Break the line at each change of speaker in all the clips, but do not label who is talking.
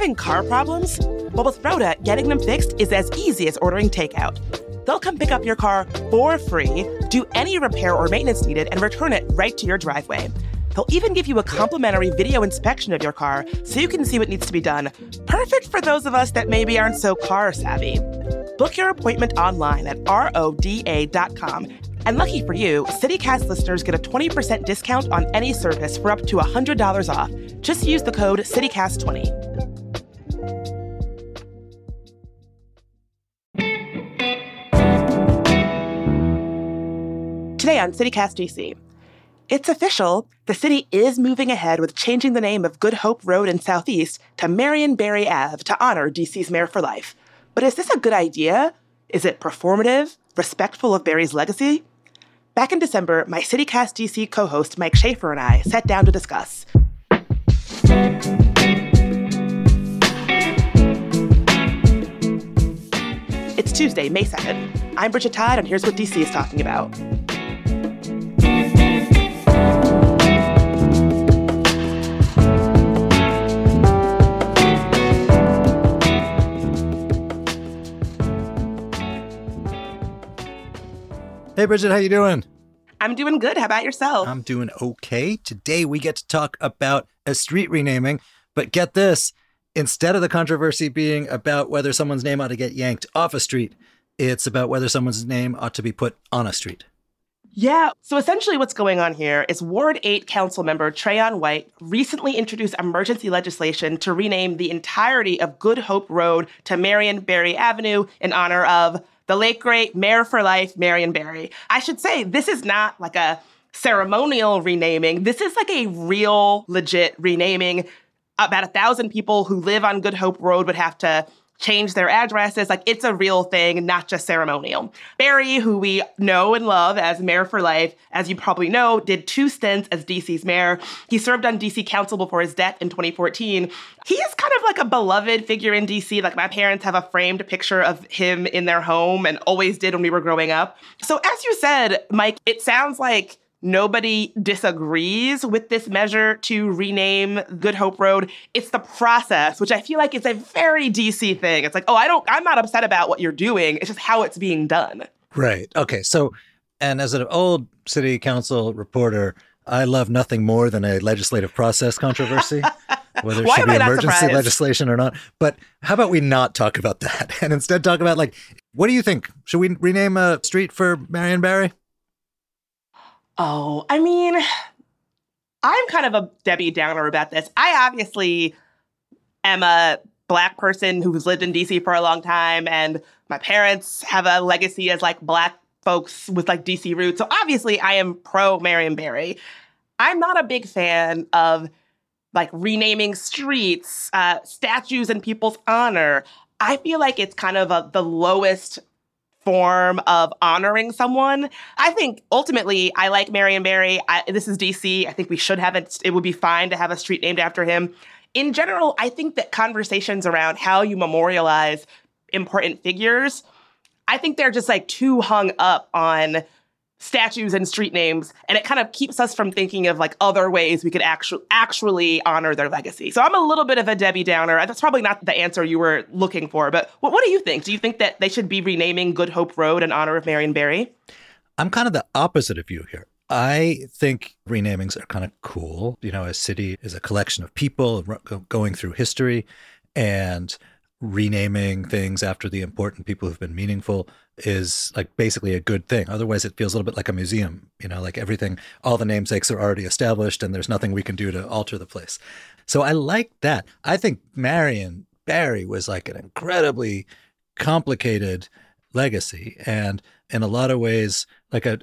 Having car problems? Well, with Roda, getting them fixed is as easy as ordering takeout. They'll come pick up your car for free, do any repair or maintenance needed, and return it right to your driveway. They'll even give you a complimentary video inspection of your car so you can see what needs to be done. Perfect for those of us that maybe aren't so car savvy. Book your appointment online at roda.com. And lucky for you, CityCast listeners get a 20% discount on any service for up to $100 off. Just use the code CityCast20. Today on CityCast DC. It's official. The city is moving ahead with changing the name of Good Hope Road in Southeast to Marion Barry Ave to honor DC's mayor for life. But is this a good idea? Is it performative, respectful of Barry's legacy? Back in December, my CityCast DC co host Mike Schaffer and I sat down to discuss. It's Tuesday, May 2nd. I'm Bridget Todd, and here's what DC is talking about.
Hey Bridget, how you doing?
I'm doing good. How about yourself?
I'm doing okay. Today we get to talk about a street renaming, but get this, instead of the controversy being about whether someone's name ought to get yanked off a street, it's about whether someone's name ought to be put on a street.
Yeah. So essentially, what's going on here is Ward 8 council member Trayon White recently introduced emergency legislation to rename the entirety of Good Hope Road to Marion Barry Avenue in honor of the late great Mayor for Life, Marion Barry. I should say this is not like a ceremonial renaming. This is like a real, legit renaming. About a thousand people who live on Good Hope Road would have to change their addresses. Like it's a real thing, not just ceremonial. Barry, who we know and love as mayor for life, as you probably know, did two stints as DC's mayor. He served on DC council before his death in 2014. He is kind of like a beloved figure in DC. Like my parents have a framed picture of him in their home and always did when we were growing up. So as you said, Mike, it sounds like Nobody disagrees with this measure to rename Good Hope Road. It's the process, which I feel like is a very DC thing. It's like, oh, I don't, I'm not upset about what you're doing. It's just how it's being done.
Right. Okay. So, and as an old city council reporter, I love nothing more than a legislative process controversy, whether it should be emergency legislation or not. But how about we not talk about that and instead talk about like, what do you think? Should we rename a street for Marion Barry?
Oh, I mean, I'm kind of a Debbie Downer about this. I obviously am a black person who's lived in DC for a long time, and my parents have a legacy as like black folks with like DC roots. So obviously, I am pro Marion Barry. I'm not a big fan of like renaming streets, uh, statues in people's honor. I feel like it's kind of a, the lowest form of honoring someone. I think ultimately, I like Marion Barry. I, this is DC. I think we should have it. It would be fine to have a street named after him. In general, I think that conversations around how you memorialize important figures, I think they're just like too hung up on statues and street names and it kind of keeps us from thinking of like other ways we could actually actually honor their legacy. So i'm a little bit of a debbie downer. That's probably not the answer you were looking for but what, what do you think? Do you think that they should be renaming good hope road in honor of marion barry?
I'm kind of the opposite of you here. I think renamings are kind of cool. You know, a city is a collection of people going through history, and renaming things after the important people who've been meaningful is like basically a good thing. Otherwise, it feels a little bit like a museum, you know, like everything, all the namesakes are already established and there's nothing we can do to alter the place. So I like that. I think Marion Barry was like an incredibly complicated legacy. And in a lot of ways, like a,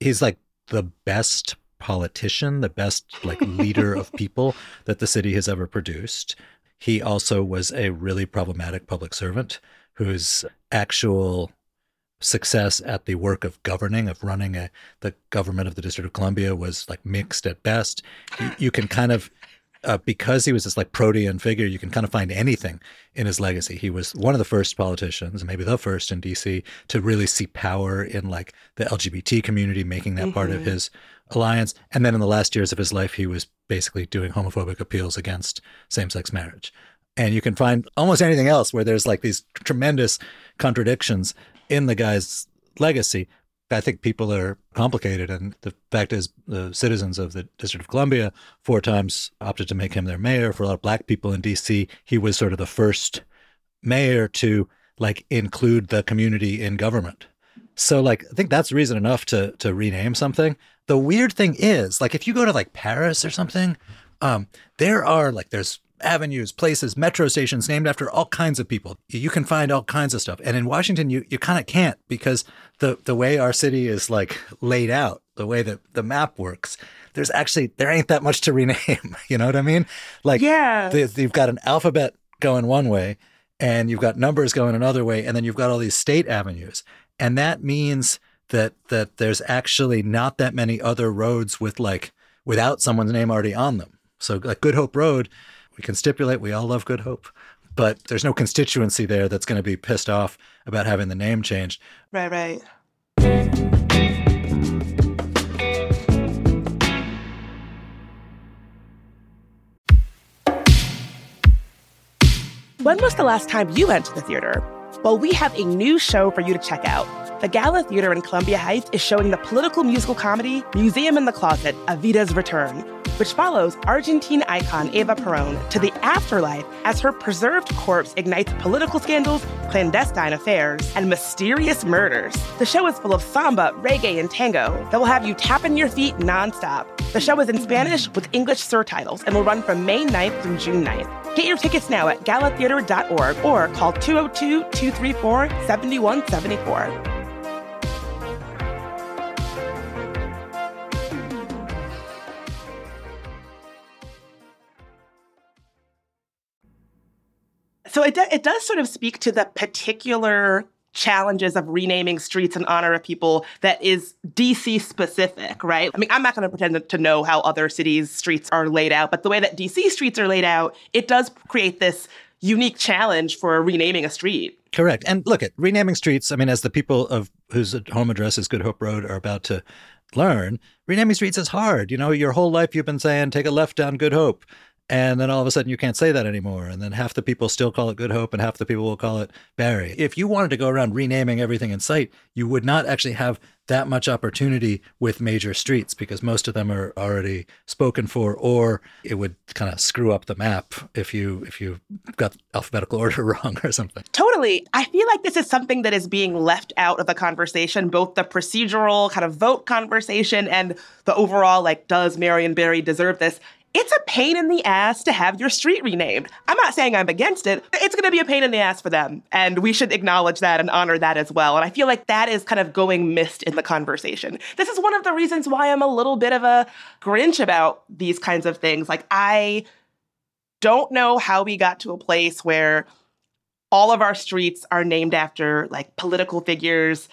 he's like the best politician, the best like leader of people that the city has ever produced. He also was a really problematic public servant whose actual success at the work of governing, of running a, the government of the District of Columbia was like mixed at best. You, you can kind of, uh, because he was this like protean figure, you can kind of find anything in his legacy. He was one of the first politicians, maybe the first in DC, to really see power in like the LGBT community, making that mm-hmm. part of mm-hmm. his alliance. And then in the last years of his life, he was basically doing homophobic appeals against same sex marriage. And you can find almost anything else where there's like these tremendous contradictions in the guy's legacy. I think people are complicated. And the fact is, the citizens of the District of Columbia four times opted to make him their mayor. For a lot of black people in DC, he was sort of the first mayor to like include the community in government. So like I think that's reason enough to to rename something. The weird thing is, like if you go to like Paris or something, um, there are like there's avenues, places, metro stations named after all kinds of people. You can find all kinds of stuff. And in Washington, you, you kind of can't because the, the way our city is like laid out, the way that the map works, there's actually, there ain't that much to rename. you know what I mean? Like,
yeah,
the, you've got an alphabet going one way and you've got numbers going another way. And then you've got all these state avenues. And that means that, that there's actually not that many other roads with like, without someone's name already on them. So like Good Hope Road, we can stipulate we all love Good Hope, but there's no constituency there that's going to be pissed off about having the name changed.
Right, right. When was the last time you went to the theater? Well, we have a new show for you to check out. The Gala Theater in Columbia Heights is showing the political musical comedy Museum in the Closet, Evita's Return which follows Argentine icon Eva Peron to the afterlife as her preserved corpse ignites political scandals, clandestine affairs, and mysterious murders. The show is full of samba, reggae, and tango that will have you tapping your feet nonstop. The show is in Spanish with English surtitles and will run from May 9th through June 9th. Get your tickets now at galatheater.org or call 202 234 7174. So it, do, it does sort of speak to the particular challenges of renaming streets in honor of people that is DC specific, right? I mean, I'm not going to pretend to know how other cities' streets are laid out, but the way that DC streets are laid out, it does create this unique challenge for renaming a street.
Correct. And look at renaming streets. I mean, as the people of whose home address is Good Hope Road are about to learn, renaming streets is hard. You know, your whole life you've been saying, take a left down Good Hope and then all of a sudden you can't say that anymore. And then half the people still call it good hope and half the people will call it barry. If you wanted to go around renaming everything in sight you would not actually have that much opportunity with major streets because most of them are already spoken for or it would kind of screw up the map if you if you got alphabetical order wrong or something.
Totally. I feel like this is something that is being left out of the conversation both the procedural kind of vote conversation and the overall like does marion barry deserve this it's a pain in the ass to have your street renamed. I'm not saying I'm against it. It's going to be a pain in the ass for them. And we should acknowledge that and honor that as well. And I feel like that is kind of going missed in the conversation. This is one of the reasons why I'm a little bit of a Grinch about these kinds of things. Like, I don't know how we got to a place where all of our streets are named after like political figures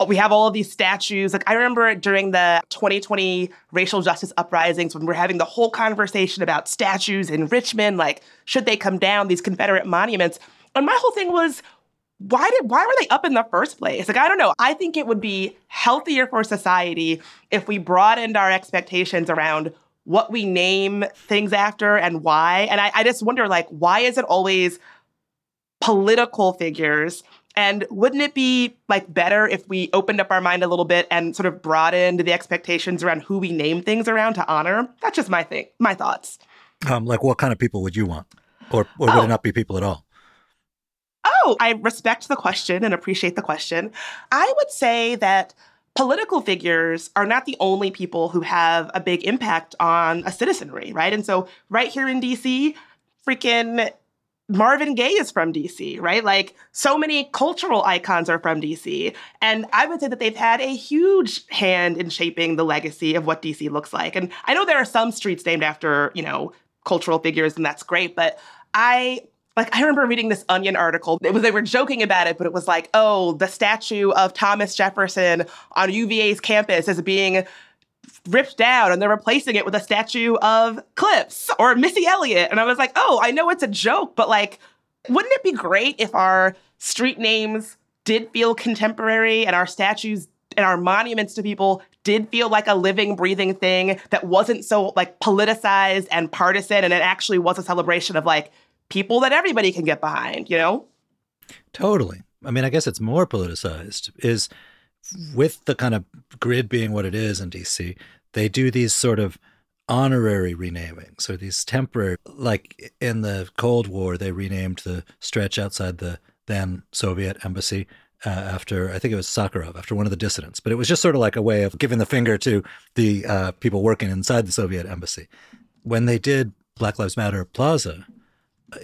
Oh, we have all of these statues. Like I remember during the 2020 racial justice uprisings when we're having the whole conversation about statues in Richmond, like should they come down, these Confederate monuments. And my whole thing was, why did why were they up in the first place? Like I don't know. I think it would be healthier for society if we broadened our expectations around what we name things after and why. And I, I just wonder, like, why is it always political figures and wouldn't it be like better if we opened up our mind a little bit and sort of broadened the expectations around who we name things around to honor? That's just my thing, my thoughts.
Um, like what kind of people would you want? Or, or would oh. it not be people at all?
Oh, I respect the question and appreciate the question. I would say that political figures are not the only people who have a big impact on a citizenry, right? And so, right here in DC, freaking Marvin Gaye is from DC, right? Like so many cultural icons are from DC. And I would say that they've had a huge hand in shaping the legacy of what DC looks like. And I know there are some streets named after, you know, cultural figures, and that's great. But I like I remember reading this Onion article. It was they were joking about it, but it was like, oh, the statue of Thomas Jefferson on UVA's campus is being ripped down and they're replacing it with a statue of Clipse or Missy Elliott. And I was like, oh, I know it's a joke, but like, wouldn't it be great if our street names did feel contemporary and our statues and our monuments to people did feel like a living, breathing thing that wasn't so like politicized and partisan and it actually was a celebration of like people that everybody can get behind, you know?
Totally. I mean, I guess it's more politicized, is with the kind of grid being what it is in DC, they do these sort of honorary renamings or these temporary, like in the Cold War, they renamed the stretch outside the then Soviet embassy uh, after I think it was Sakharov, after one of the dissidents. But it was just sort of like a way of giving the finger to the uh, people working inside the Soviet embassy. When they did Black Lives Matter Plaza,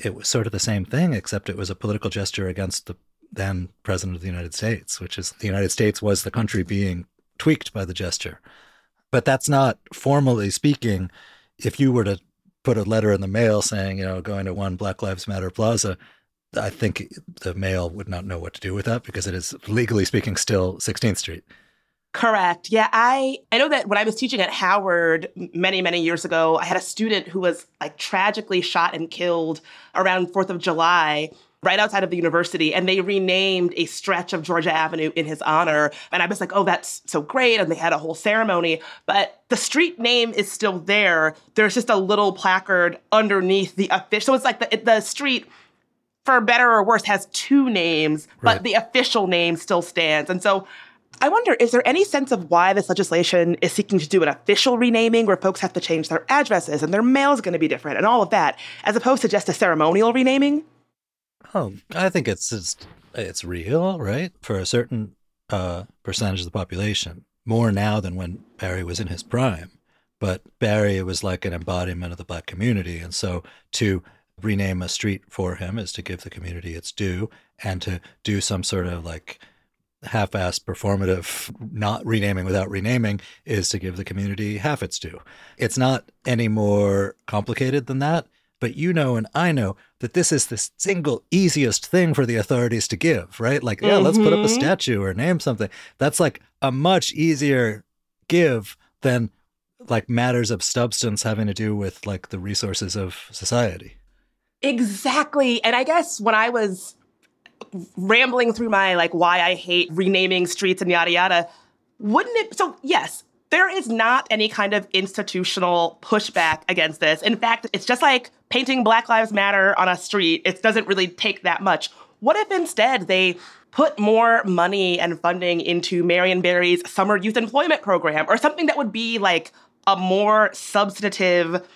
it was sort of the same thing, except it was a political gesture against the then president of the United States, which is the United States was the country being tweaked by the gesture. But that's not formally speaking. If you were to put a letter in the mail saying, you know, going to one Black Lives Matter Plaza, I think the mail would not know what to do with that because it is legally speaking still 16th Street.
Correct. Yeah, I I know that when I was teaching at Howard many many years ago, I had a student who was like tragically shot and killed around 4th of July right outside of the university and they renamed a stretch of Georgia Avenue in his honor and I was like, "Oh, that's so great." And they had a whole ceremony, but the street name is still there. There's just a little placard underneath the official. So it's like the the street for better or worse, has two names, right. but the official name still stands. And so I wonder, is there any sense of why this legislation is seeking to do an official renaming where folks have to change their addresses and their mail is going to be different and all of that, as opposed to just a ceremonial renaming?
Oh, I think it's it's, it's real, right? For a certain uh, percentage of the population, more now than when Barry was in his prime. But Barry was like an embodiment of the black community, and so to rename a street for him is to give the community its due and to do some sort of like half-assed performative not renaming without renaming is to give the community half its due. It's not any more complicated than that, but you know and I know that this is the single easiest thing for the authorities to give, right? Like, yeah, mm-hmm. let's put up a mm-hmm. statue or name something. That's like a much easier give than like matters of substance having to do with like the resources of society.
Exactly. And I guess when I was rambling through my like why I hate renaming streets and yada yada, wouldn't it so yes, there is not any kind of institutional pushback against this. In fact, it's just like painting Black Lives Matter on a street. It doesn't really take that much. What if instead they put more money and funding into Marion Barry's summer youth employment program or something that would be like a more substantive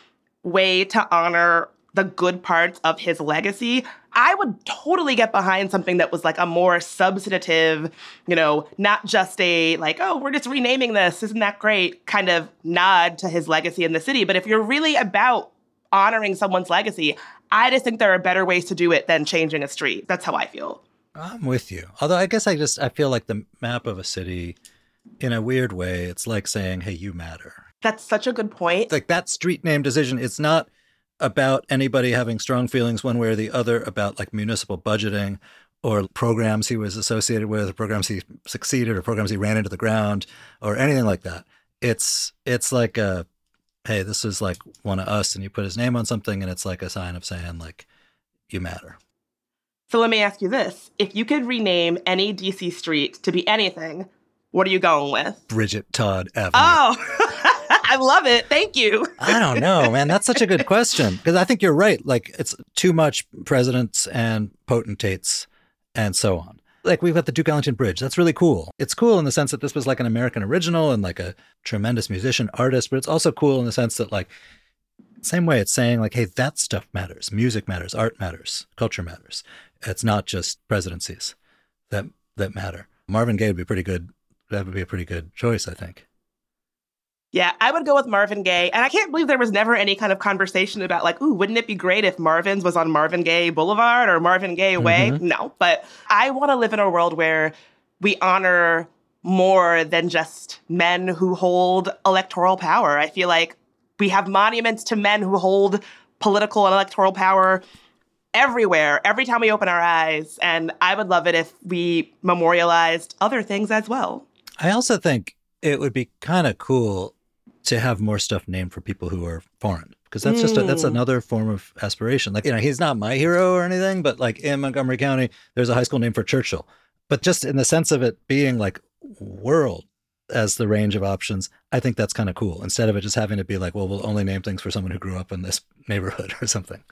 way to honor the good parts of his legacy, I would totally get behind something that was like a more substantive, you know, not just a like, oh, we're just renaming this, isn't that great kind of nod to his legacy in the city. But if you're really about honoring someone's legacy, I just think there are better ways to do it than changing a street. That's how I feel.
I'm with you. Although I guess I just I feel like the map of a city in a weird way, it's like saying, "Hey, you matter."
That's such a good point.
Like that street name decision, it's not about anybody having strong feelings one way or the other about like municipal budgeting or programs he was associated with, or programs he succeeded, or programs he ran into the ground, or anything like that. It's it's like a hey, this is like one of us, and you put his name on something, and it's like a sign of saying like you matter.
So let me ask you this: If you could rename any DC street to be anything, what are you going with?
Bridget Todd Avenue.
Oh. I love it. Thank you.
I don't know, man. That's such a good question because I think you're right. Like it's too much presidents and potentates and so on. Like we've got the Duke Ellington Bridge. That's really cool. It's cool in the sense that this was like an American original and like a tremendous musician, artist, but it's also cool in the sense that like same way it's saying like, hey, that stuff matters. Music matters, art matters, culture matters. It's not just presidencies that that matter. Marvin Gaye would be pretty good. That would be a pretty good choice, I think.
Yeah, I would go with Marvin Gaye. And I can't believe there was never any kind of conversation about, like, ooh, wouldn't it be great if Marvin's was on Marvin Gaye Boulevard or Marvin Gaye Way? Mm-hmm. No, but I want to live in a world where we honor more than just men who hold electoral power. I feel like we have monuments to men who hold political and electoral power everywhere, every time we open our eyes. And I would love it if we memorialized other things as well.
I also think it would be kind of cool to have more stuff named for people who are foreign because that's just a, that's hmm. another form of aspiration. Like you know, he's not my hero or anything, but like in Montgomery County, there's a high school named for Churchill. But just in the sense of it being like world as the range of options, I think that's kind of cool. Instead of it just having to be like, well, we'll only name things for someone who grew up in this neighborhood or something.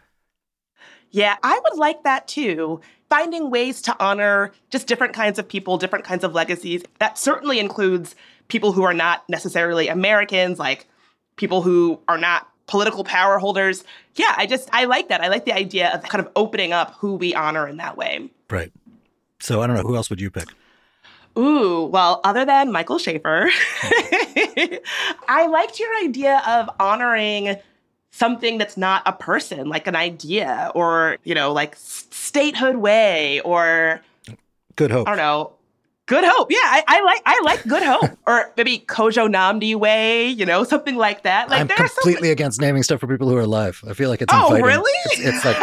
Yeah, I would like that too. Finding ways to honor just different kinds of people, different kinds of legacies. That certainly includes people who are not necessarily Americans, like people who are not political power holders. Yeah, I just, I like that. I like the idea of kind of opening up who we honor in that way.
Right. So I don't know. Who else would you pick?
Ooh, well, other than Michael Schaffer, I liked your idea of honoring something that's not a person, like an idea or, you know, like statehood way or
Good Hope.
I don't know. Good Hope. Yeah, I, I like I like Good Hope. or maybe Kojo Nnamdi Way, you know, something like that. Like
I'm completely against naming stuff for people who are alive. I feel like it's
Oh,
inviting.
really?
It's, it's like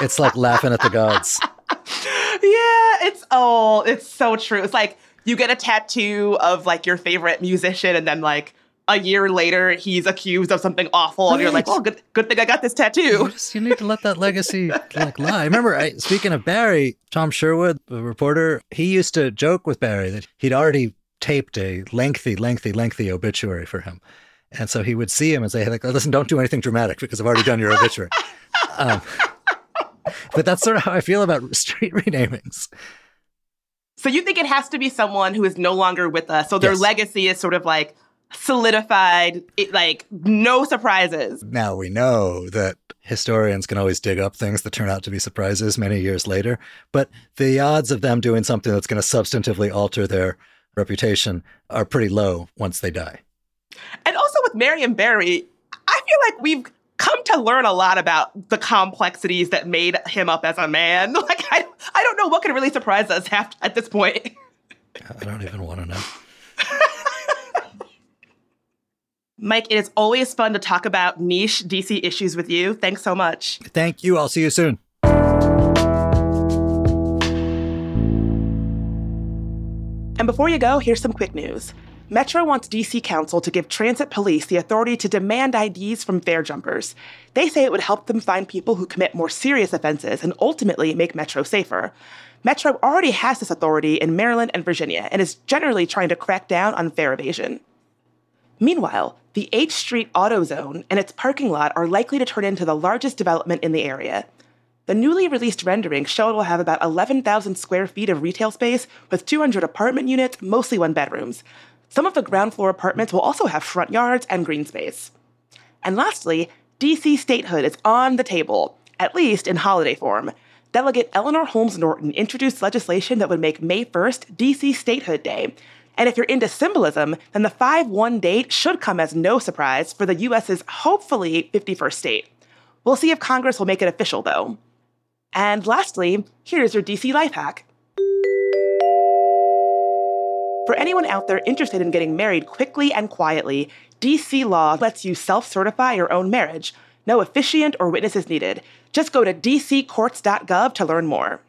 it's like laughing at the gods.
yeah, it's oh, it's so true. It's like you get a tattoo of like your favorite musician, and then like a year later he's accused of something awful, and you're like,
Right.
oh, good, good thing I got this
You,
tattoo.
just, you need to let that legacy like lie. Remember, I, speaking of Barry, Tom Sherwood, the reporter, he used to joke with Barry that he'd already taped a lengthy, lengthy, lengthy obituary for him. And so he would see him and say, like, listen, don't do anything dramatic because I've already done your obituary. um, but that's sort of how I feel about street renamings.
So you think it has to be someone who is no longer with us, so their
Yes.
legacy is sort of like solidified, it, like no surprises.
Now we know that historians can always dig up things that turn out to be surprises many years later, but the odds of them doing something that's going to substantively alter their reputation are pretty low once they die.
And also with Marion Barry, I feel like we've come to learn a lot about the complexities that made him up as a man. Like I, I don't know what could really surprise us at this point.
I don't even want to know.
Mike, it is always fun to talk about niche DC issues with you. Thanks so much.
Thank you. I'll see you soon.
And before you go, here's some quick news. Metro wants DC Council to give transit police the authority to demand IDs from fare jumpers. They say it would help them find people who commit more serious offenses and ultimately make Metro safer. Metro already has this authority in Maryland and Virginia and is generally trying to crack down on fare evasion. Meanwhile, the H Street Auto Zone and its parking lot are likely to turn into the largest development in the area. The newly released renderings show it will have about 11,000 square feet of retail space with 200 apartment units, mostly one bedrooms. Some of the ground floor apartments will also have front yards and green space. And lastly, DC statehood is on the table, at least in holiday form. Delegate Eleanor Holmes Norton introduced legislation that would make May 1st DC Statehood Day. And if you're into symbolism, then the 5 1 date should come as no surprise for the US's hopefully 51st state. We'll see if Congress will make it official, though. And lastly, here's your DC life hack. For anyone out there interested in getting married quickly and quietly, DC law lets you self certify your own marriage. No officiant or witnesses needed. Just go to dccourts.gov to learn more.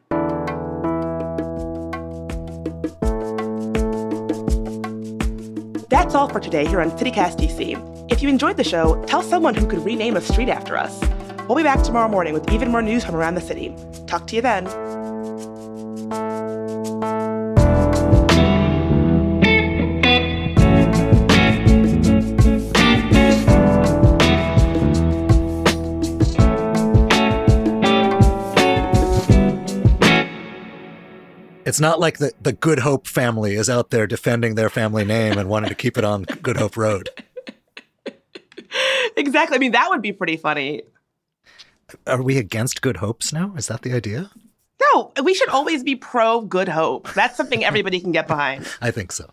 That's all for today here on CityCast DC. If you enjoyed the show, tell someone who could rename a street after us. We'll be back tomorrow morning with even more news from around the city. Talk to you then.
It's not like the, the Good Hope family is out there defending their family name and wanting to keep it on Good Hope Road.
Exactly. I mean, that would be pretty funny.
Are we against Good Hopes now? Is that the idea?
No, we should always be pro good hope. That's something everybody can get behind.
I think so.